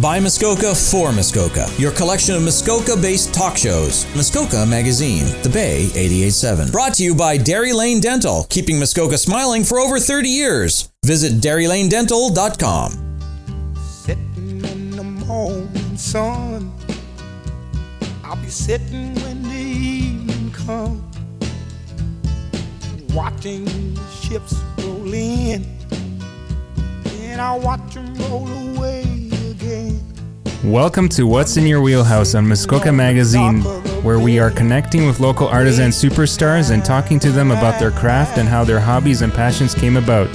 By Muskoka for Muskoka, your collection of Muskoka based talk shows. Muskoka Magazine, The Bay 887. Brought to you by Dairy Lane Dental, keeping Muskoka smiling for over 30 years. Visit DairyLaneDental.com. Sitting in the morning sun, I'll be sitting when the evening comes, watching ships roll in, and I'll watch them roll away. Welcome to What's in Your Wheelhouse on Muskoka Magazine, where we are connecting with local artisan superstars and talking to them about their craft and how their hobbies and passions came about.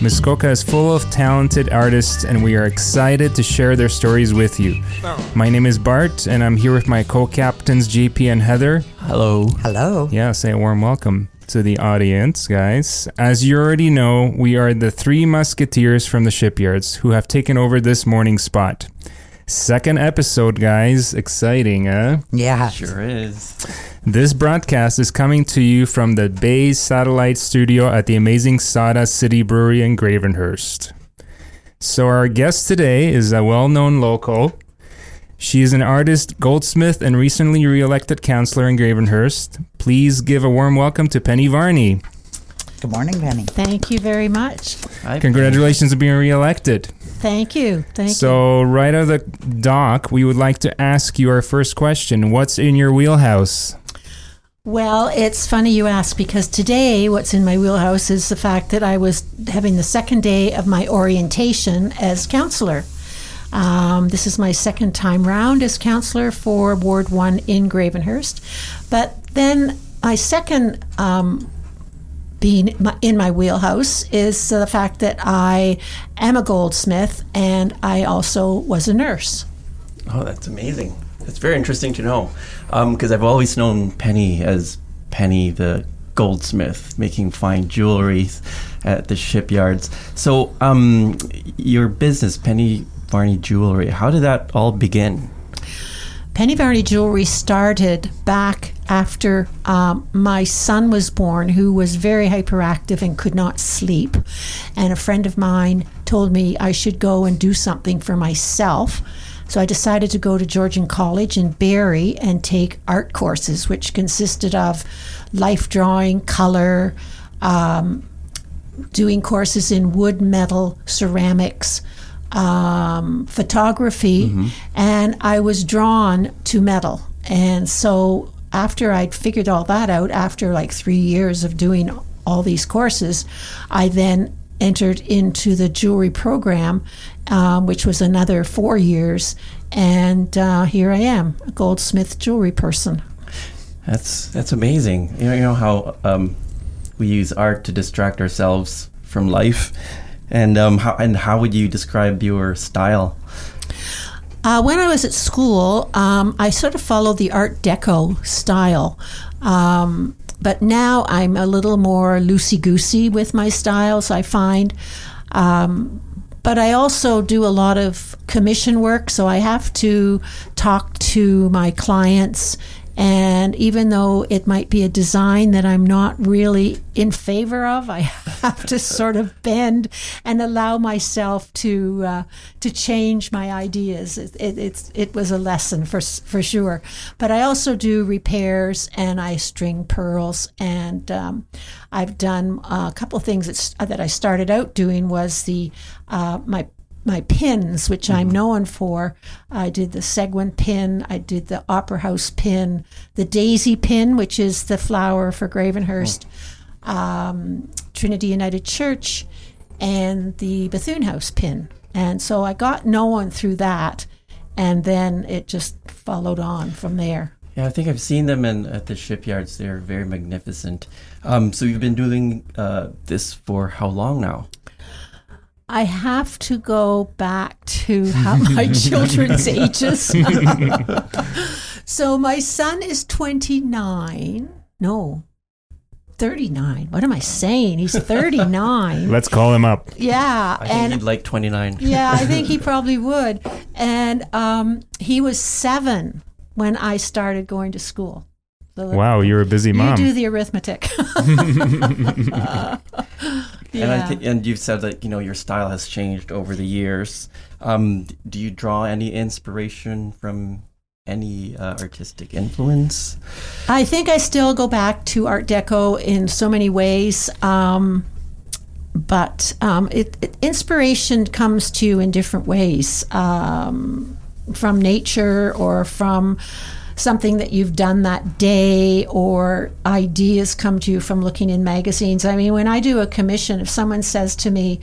Muskoka is full of talented artists, and we are excited to share their stories with you. My name is Bart, and I'm here with my co captains, JP and Heather. Hello. Hello. Yeah, say a warm welcome to the audience, guys. As you already know, we are the three musketeers from the shipyards who have taken over this morning spot. Second episode, guys. Exciting, huh? Yeah. Sure is. This broadcast is coming to you from the Bay's satellite studio at the amazing Sawdust City Brewery in Gravenhurst. So, our guest today is a well known local. She is an artist, goldsmith, and recently re elected councillor in Gravenhurst. Please give a warm welcome to Penny Varney. Good morning, Penny. Thank you very much. Hi, Congratulations on being re elected. Thank you. Thank you. So, right out of the dock, we would like to ask you our first question What's in your wheelhouse? Well, it's funny you ask because today what's in my wheelhouse is the fact that I was having the second day of my orientation as counselor. Um, this is my second time round as counselor for Ward 1 in Gravenhurst. But then my second um, being in my wheelhouse is the fact that I am a goldsmith and I also was a nurse. Oh, that's amazing. That's very interesting to know. Because I've always known Penny as Penny the goldsmith, making fine jewelry at the shipyards. So, um, your business, Penny Varney Jewelry, how did that all begin? Penny Varney Jewelry started back after um, my son was born, who was very hyperactive and could not sleep. And a friend of mine told me I should go and do something for myself. So I decided to go to Georgian College in Barrie and take art courses, which consisted of life drawing, color, um, doing courses in wood, metal, ceramics, um, photography, and I was drawn to metal. And so after I'd figured all that out, after like three years of doing all these courses, I then entered into the jewelry program, um, which was another four years. And uh, here I am, a goldsmith jewelry person. That's that's amazing. You know, you know how um, we use art to distract ourselves from life, and um, how and how would you describe your style? Uh, when I was at school, um, I sort of followed the Art Deco style. Um, but now I'm a little more loosey goosey with my styles, I find. Um, but I also do a lot of commission work, so I have to talk to my clients. And even though it might be a design that I'm not really in favor of, I have to sort of bend and allow myself to uh, to change my ideas. It, it, it's it was a lesson for for sure. But I also do repairs and I string pearls and um, I've done a couple of things that, that I started out doing was the uh, my my pins, which I'm known for. I did the Segwun pin, I did the Opera House pin, the Daisy pin, which is the flower for Gravenhurst, um, Trinity United Church, and the Bethune House pin. And so I got known through that, and then it just followed on from there. Yeah, I think I've seen them in at the shipyards. They're very magnificent. Um, so you've been doing uh, this for how long now? I have to go back to how my children's ages. so my son is 29. No, 39. What am I saying? He's 39. Let's call him up. yeah. I think and you'd like 29. yeah, I think he probably would. And um, he was seven when I started going to school. So Wow, you're a busy You mom. do the arithmetic. And I think, and you've said that you know your style has changed over the years. Um, do you draw any inspiration from any uh, artistic influence? I think I still go back to Art Deco in so many ways. Um, but um, it, it, inspiration comes to you in different ways um, from nature or from something that you've done that day or ideas come to you from looking in magazines. I mean, when I do a commission, if someone says to me,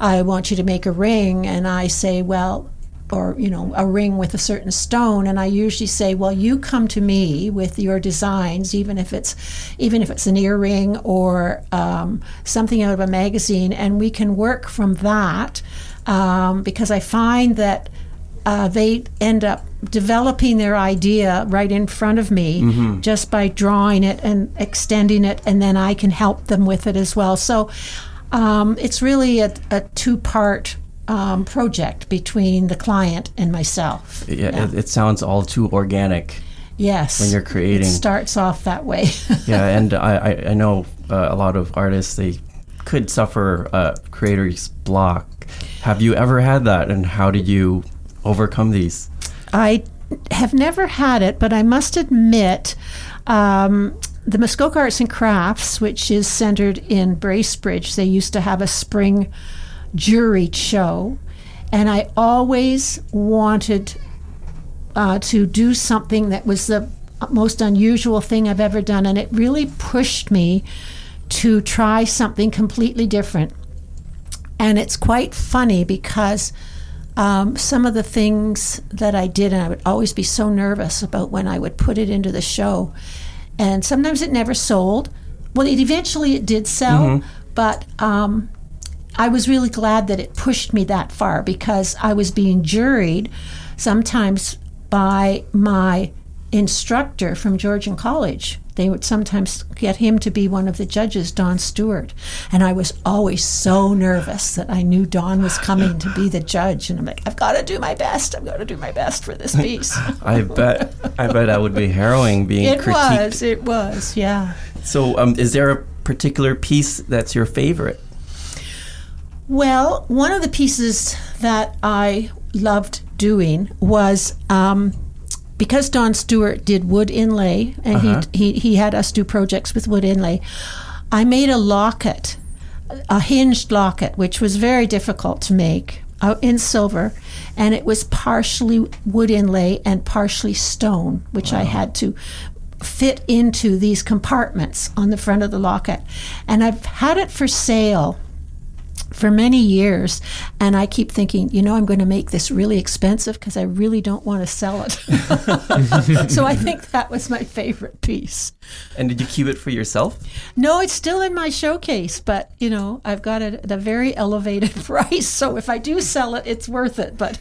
I want you to make a ring, and I say, well, or you know a ring with a certain stone and i usually say well you come to me with your designs even if it's even if it's an earring or um, something out of a magazine and we can work from that um, because i find that uh, they end up developing their idea right in front of me mm-hmm. just by drawing it and extending it and then i can help them with it as well so um, it's really a, a two part um, project between the client and myself. Yeah, yeah. It, it, sounds all too organic. Yes, when you're creating, it starts off that way. yeah, and I, I know uh, a lot of artists they could suffer a creator's block. Have you ever had that, and how did you overcome these? I have never had it, but I must admit. Um, the Muskoka Arts and Crafts, which is centered in Bracebridge, they used to have a spring juried show, and I always wanted uh, to do something that was the most unusual thing I've ever done, and it really pushed me to try something completely different. And it's quite funny because um, some of the things that I did, and I would always be so nervous about when I would put it into the show. And sometimes it never sold. Well, it eventually it did sell, mm-hmm. but um, I was really glad that it pushed me that far because I was being juried sometimes by my instructor from Georgian College. They would sometimes get him to be one of the judges, Don Stewart. And I was always so nervous that I knew Don was coming to be the judge. And I'm like, I've got to do my best. I've got to do my best for this piece. I bet. I bet that would be harrowing being it critiqued. was. It was. Yeah. So, um, is there a particular piece that's your favorite? Well, one of the pieces that I loved doing was um, because Don Stewart did wood inlay, and uh-huh. he, he he had us do projects with wood inlay. I made a locket, a hinged locket, which was very difficult to make uh, in silver, and it was partially wood inlay and partially stone, which wow. I had to fit into these compartments on the front of the locket. And I've had it for sale for many years. And I keep thinking, you know, I'm going to make this really expensive because I really don't want to sell it. so I think that was my favorite piece. And did you keep it for yourself? No, it's still in my showcase, but, you know, I've got it at a very elevated price. So if I do sell it, it's worth it. But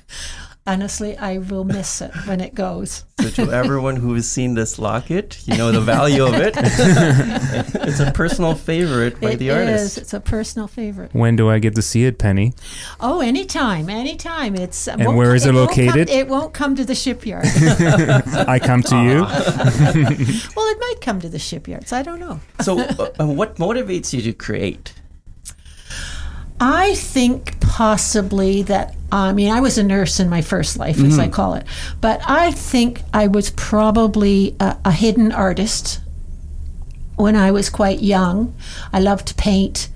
honestly, I will miss it when it goes. So, to everyone who has seen this locket, you know the value of it. it's a personal favorite by it the artist. Is. It's a personal favorite. When do I get to see it, Penny? Oh, anytime, anytime. It's and where is it, it located? Won't come, it won't come to the shipyard. I come to you. well, it might come to the shipyards. I don't know. so, uh, what motivates you to create? I think possibly that, I mean, I was a nurse in my first life, mm-hmm. as I mm-hmm. call it, but I think I was probably a, a, hidden artist when I was quite young. I loved to paint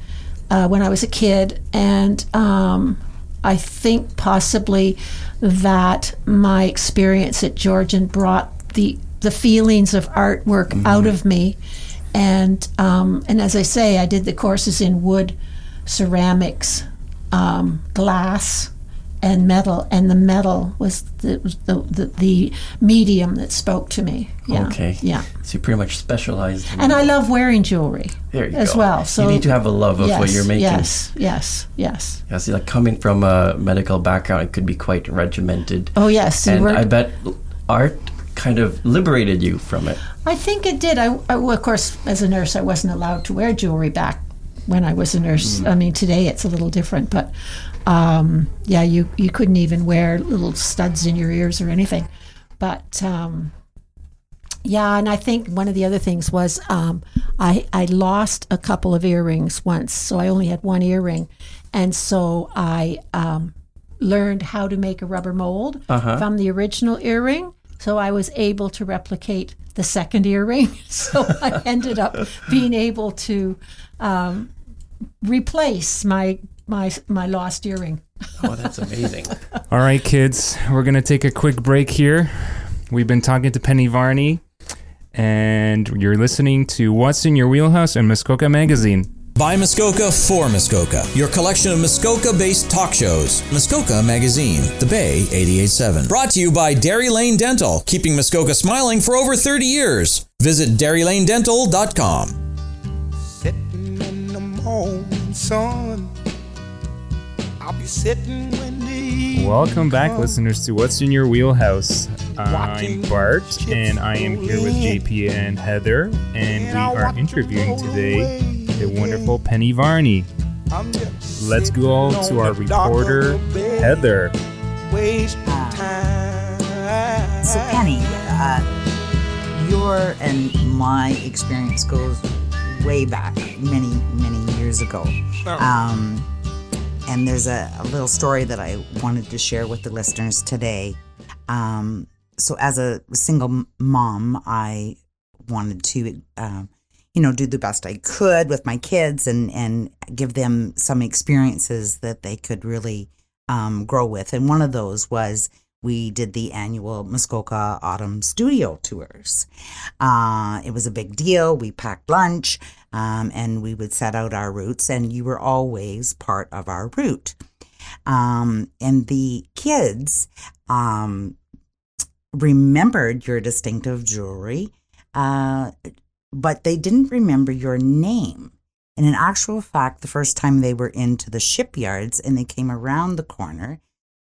uh, when I was a kid, and um, I think possibly that my experience at Georgian brought the the feelings of artwork mm-hmm. out of me, and um, and as I say, I did the courses in wood ceramics, um, glass, and metal, and the metal was the, the, the, the, medium that spoke to me. Yeah. Okay. Yeah. So you pretty much specialized. and I love wearing jewelry. There you as go. well. So you need to have a love of yes, what you're making. Yes. Yes. Yes. Yeah. See, like coming from a medical background, it could be quite regimented. Oh yes. And I bet art kind of liberated you from it. I think it did. I, I well, of course, as a nurse, I wasn't allowed to wear jewelry back when I was a nurse. Mm. I mean, today it's a little different, but um, yeah, you you couldn't even wear little studs in your ears or anything. But um, yeah, and I think one of the other things was um, I I lost a couple of earrings once, so I only had one earring, and so I um, learned how to make a rubber mold Uh-huh. from the original earring. So I was able to replicate the second earring. So I ended up being able to um, replace my my my lost earring. Oh, that's amazing. All right, kids, we're going to take a quick break here. We've been talking to Penny Varney, and you're listening to What's in Your Wheelhouse and Muskoka Magazine. By Muskoka for Muskoka, your collection of Muskoka based talk shows. Muskoka Magazine, The Bay 887. Brought to you by Dairy Lane Dental, keeping Muskoka smiling for over 30 years. Visit DairyLaneDental.com. Sitting in the morning sun. I'll be sitting when the Welcome back, comes. listeners, to What's in Your Wheelhouse. I'm Bart, and I am here with JP and Heather, and we are interviewing today the wonderful Penny Varney. Let's go sitting to our the dock of reporter, Heather. Wasting time. So, Penny, uh, your and my experience goes way back, many, many years ago. Um, and there's a, a little story that I wanted to share with the listeners today. Um, so, as a single mom, I wanted to, um, you know, do the best I could with my kids and and give them some experiences that they could really um, grow with. And one of those was we did the annual Muskoka Autumn Studio Tours. Uh, it was a big deal. We packed lunch um, and we would set out our routes, and you were always part of our route. Um, and the kids um, remembered your distinctive jewelry, uh, but they didn't remember your name. And in actual fact, the first time they were into the shipyards and they came around the corner,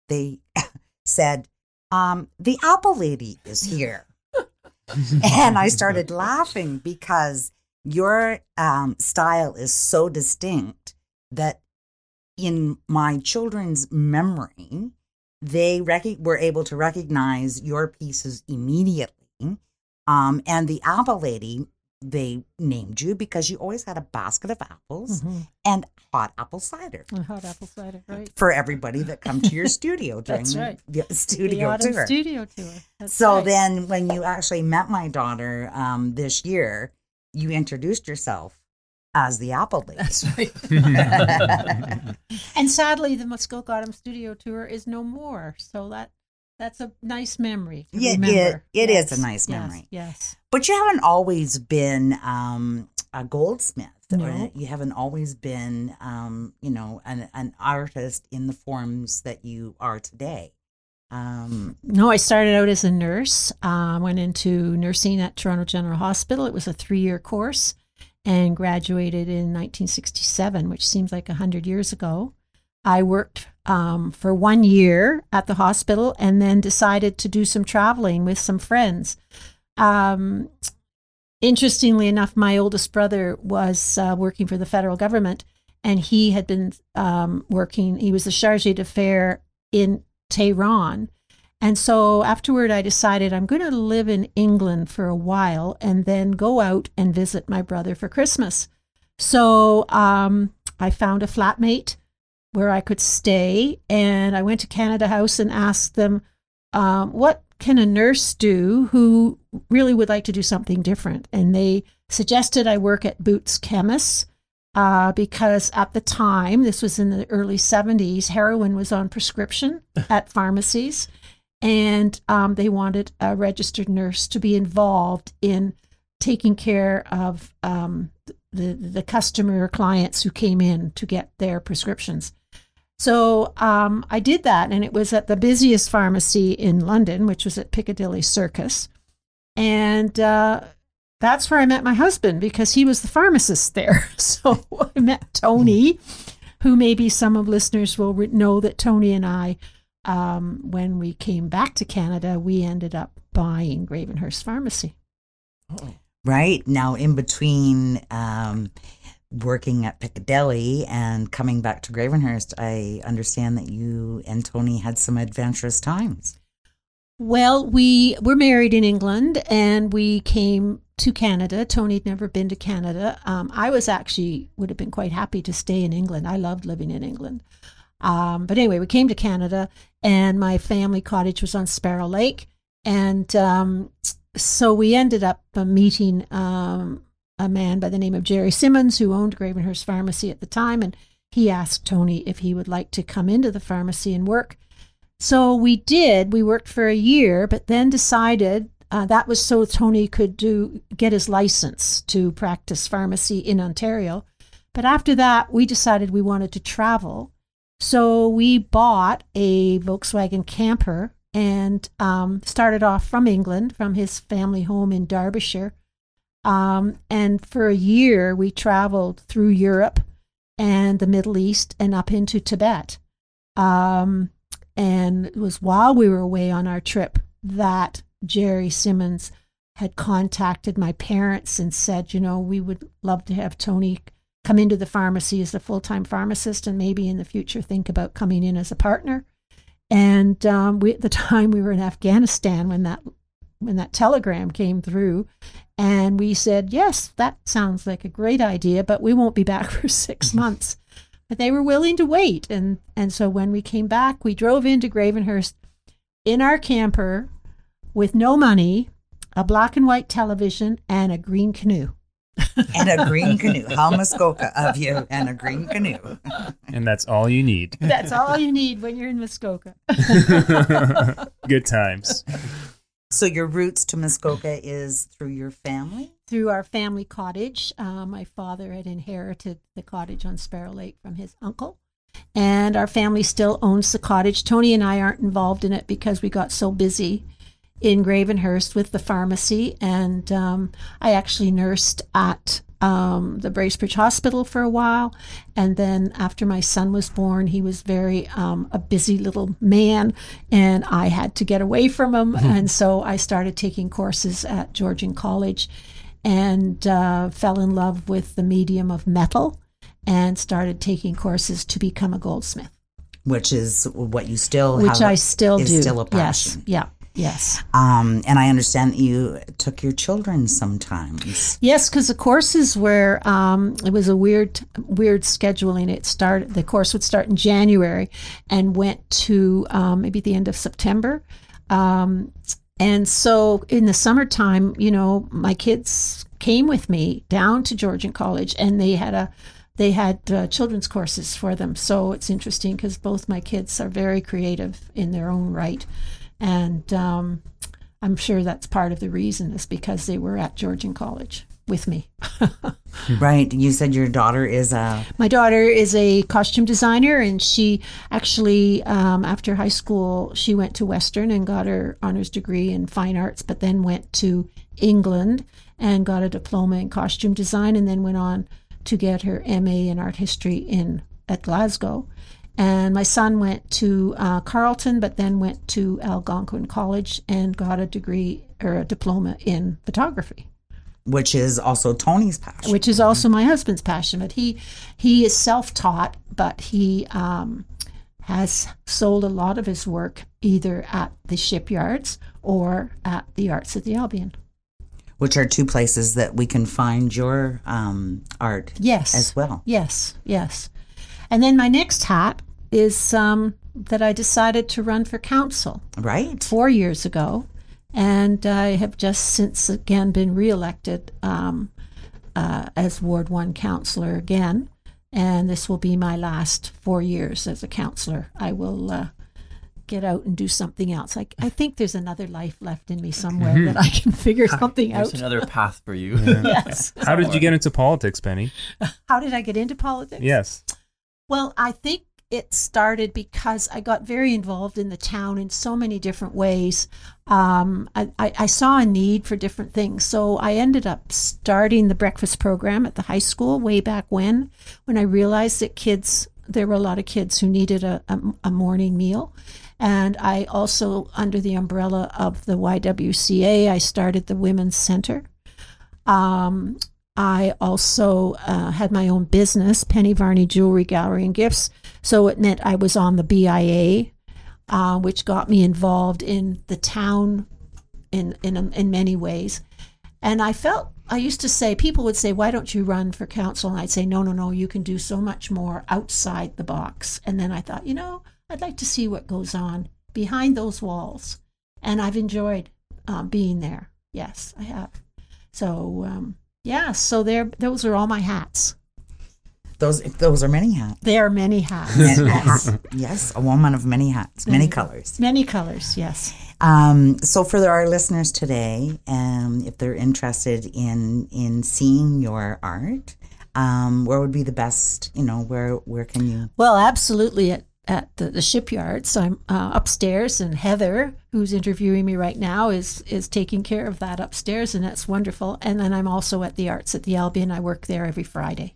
they said, um, The Apple Lady is here. and I started laughing because your um, style is so distinct that in my children's memory, they rec- were able to recognize your pieces immediately. Um, and the apple lady, they named you because you always had a basket of apples and hot apple cider And hot apple cider, right? for everybody that come to your studio during That's right. the the studio autumn tour. studio tour. That's so right. then, when you actually met my daughter um, this year, you introduced yourself as the apple lady. That's right. and sadly, the Muskoka Autumn Studio Tour is no more. So that that's a nice memory. To Yeah, it- remember. it is a nice memory. Yes. But you haven't always been um, a goldsmith. No. or You haven't always been, um, you know, an, an artist in the forms that you are today. Um, No, I started out as a nurse. Uh, went into nursing at Toronto General Hospital. It was a three-year course, and graduated in 1967, which seems like hundred years ago. I worked um, for one year at the hospital, and then decided to do some traveling with some friends. Um, interestingly enough, my oldest brother was uh, working for the federal government, and he had been um, working. He was the charge d'affaires in Tehran. And so afterward, I decided I'm going to live in England for a while and then go out and visit my brother for Christmas. So um, I found a flatmate where I could stay, and I went to Canada House and asked them, um, "What can a nurse do who really would like to do something different?" And they suggested I work at Boots Chemists uh, because at the time, this was in the early 70s, heroin was on prescription at pharmacies, and um, they wanted a registered nurse to be involved in taking care of um, the, the customer clients who came in to get their prescriptions. So um, I did that, and it was at the busiest pharmacy in London, which was at Piccadilly Circus. And uh, that's where I met my husband because he was the pharmacist there. So I met Tony, who maybe some of listeners will know that Tony and I, um, when we came back to Canada, we ended up buying Gravenhurst Pharmacy. right now, in between um, working at Piccadilly and coming back to Gravenhurst, I understand that you and Tony had some adventurous times. Well, we were married in England and we came to Canada. Tony'd never been to Canada. Um, I was actually would have been quite happy to stay in England. I loved living in England. Um, but anyway, we came to Canada, and my family cottage was on Sparrow Lake, and um, so we ended up uh, meeting um, a man by the name of Jerry Simmons, who owned Gravenhurst Pharmacy at the time, and he asked Tony if he would like to come into the pharmacy and work. So we did. We worked for a year, but then decided uh, that was so Tony could do get his license to practice pharmacy in Ontario. But after that, we decided we wanted to travel. So we bought a Volkswagen camper and um, started off from England, from his family home in Derbyshire. Um, and for a year, we traveled through Europe and the Middle East and up into Tibet. Um, and it was while we were away on our trip that Jerry Simmons had contacted my parents and said, you know, we would love to have Tony come into the pharmacy as a full time pharmacist and maybe in the future think about coming in as a partner. And um, we, at the time, we were in Afghanistan when that when that telegram came through, and we said, "Yes, that sounds like a great idea, but we won't be back for six months." But they were willing to wait, and and so when we came back, we drove into Gravenhurst in our camper with no money, a black and white television, and a green canoe. and a green canoe. How Muskoka of you and a green canoe. And that's all you need. That's all you need when you're in Muskoka. Good times. So your roots to Muskoka is through your family? Through our family cottage. Uh, my father had inherited the cottage on Sparrow Lake from his uncle. And our family still owns the cottage. Tony and I aren't involved in it because we got so busy in Gravenhurst with the pharmacy. And um, I actually nursed at um, the Bracebridge Hospital for a while. And then after my son was born, he was very um, a busy little man, and I had to get away from him. And so I started taking courses at Georgian College and uh, fell in love with the medium of metal and started taking courses to become a goldsmith. Which is what you still Which I still is do. still. Yes. Yeah. Yes. Um, and I understand that you took your children sometimes. Yes, because the courses were um, it was a weird weird scheduling. It started the course would start in January and went to um, maybe the end of September. Um, and so in the summertime, you know, my kids came with me down to Georgian College, and they had a they had uh, children's courses for them. So it's interesting because both my kids are very creative in their own right, and um, I'm sure that's part of the reason is because they were at Georgian College with me. Right. You said your daughter is a My daughter is a costume designer, and she actually, um, after high school, she went to Western and got her honors degree in fine arts, but then went to England and got a diploma in costume design, and then went on to get her MA in art history in at Glasgow. And my son went to uh, Carleton, but then went to Algonquin College and got a degree or a diploma in photography which is also Tony's passion. which is also my husband's passion. But he he is self taught, but he um, has sold a lot of his work either at the shipyards or at the Arts of the Albion. which are two places that we can find your um, art Yes, as well. Yes, yes. And then my next hat is um, that I decided to run for council Right? four years ago, and I have just since again been reelected um, uh, as Ward One councillor again, and this will be my last four years as a councillor. I will uh, get out and do something else. I, I think there's another life left in me somewhere that I can figure something There's out. There's another path for you. Yes. How did you get into politics, Penny? How did I get into politics? Yes. Well, I think it started because I got very involved in the town in so many different ways. Um, I, I, I saw a need for different things. So I ended up starting the breakfast program at the high school way back when, when I realized that kids, there were a lot of kids who needed a, a, a morning meal. And I also, under the umbrella of the YWCA, I started the Women's Center. Um, I also uh, had my own business, Penny Varney Jewelry Gallery and Gifts. So it meant I was on the BIA, uh, which got me involved in the town in, in, in many ways. And I felt I used to say, people would say, why don't you run for council? And I'd say, no, no, no, you can do so much more outside the box. And then I thought, you know, I'd like to see what goes on behind those walls. And I've enjoyed um, being there. Yes, I have. So, um, yeah, so there, those are all my hats. Those those are many hats. They are many hats. Yes, a woman of many hats, many colors. many colors, yes. Um, so for our listeners today, um, if they're interested in in seeing your art, um, where would be the best? You know, where where can you? Well, absolutely at, at the, the shipyard. So I'm uh, upstairs, and Heather, who's interviewing me right now, is is taking care of that upstairs, and that's wonderful. And then I'm also at the Arts at the Albion. I work there every Friday.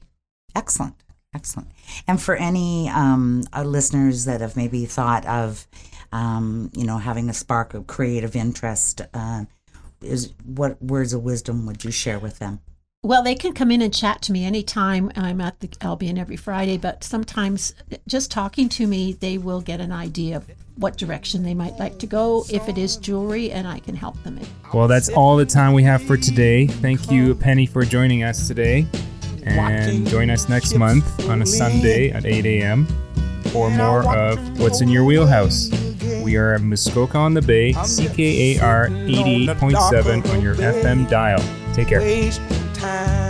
Excellent, excellent. And for any um, uh, listeners that have maybe thought of, um, you know, having a spark of creative interest, uh, is what words of wisdom would you share with them? Well, they can come in and chat to me anytime. I'm at the Albion every Friday, but sometimes just talking to me, they will get an idea of what direction they might like to go if it is jewelry, and I can help them. In. Well, that's all the time we have for today. Thank you, Penny, for joining us today. And join us next month on a Sunday at 8 a.m. for more of What's in Your Wheelhouse. We are at Muskoka on the Bay, CKAR 88.7 on your FM dial. Take care. Time.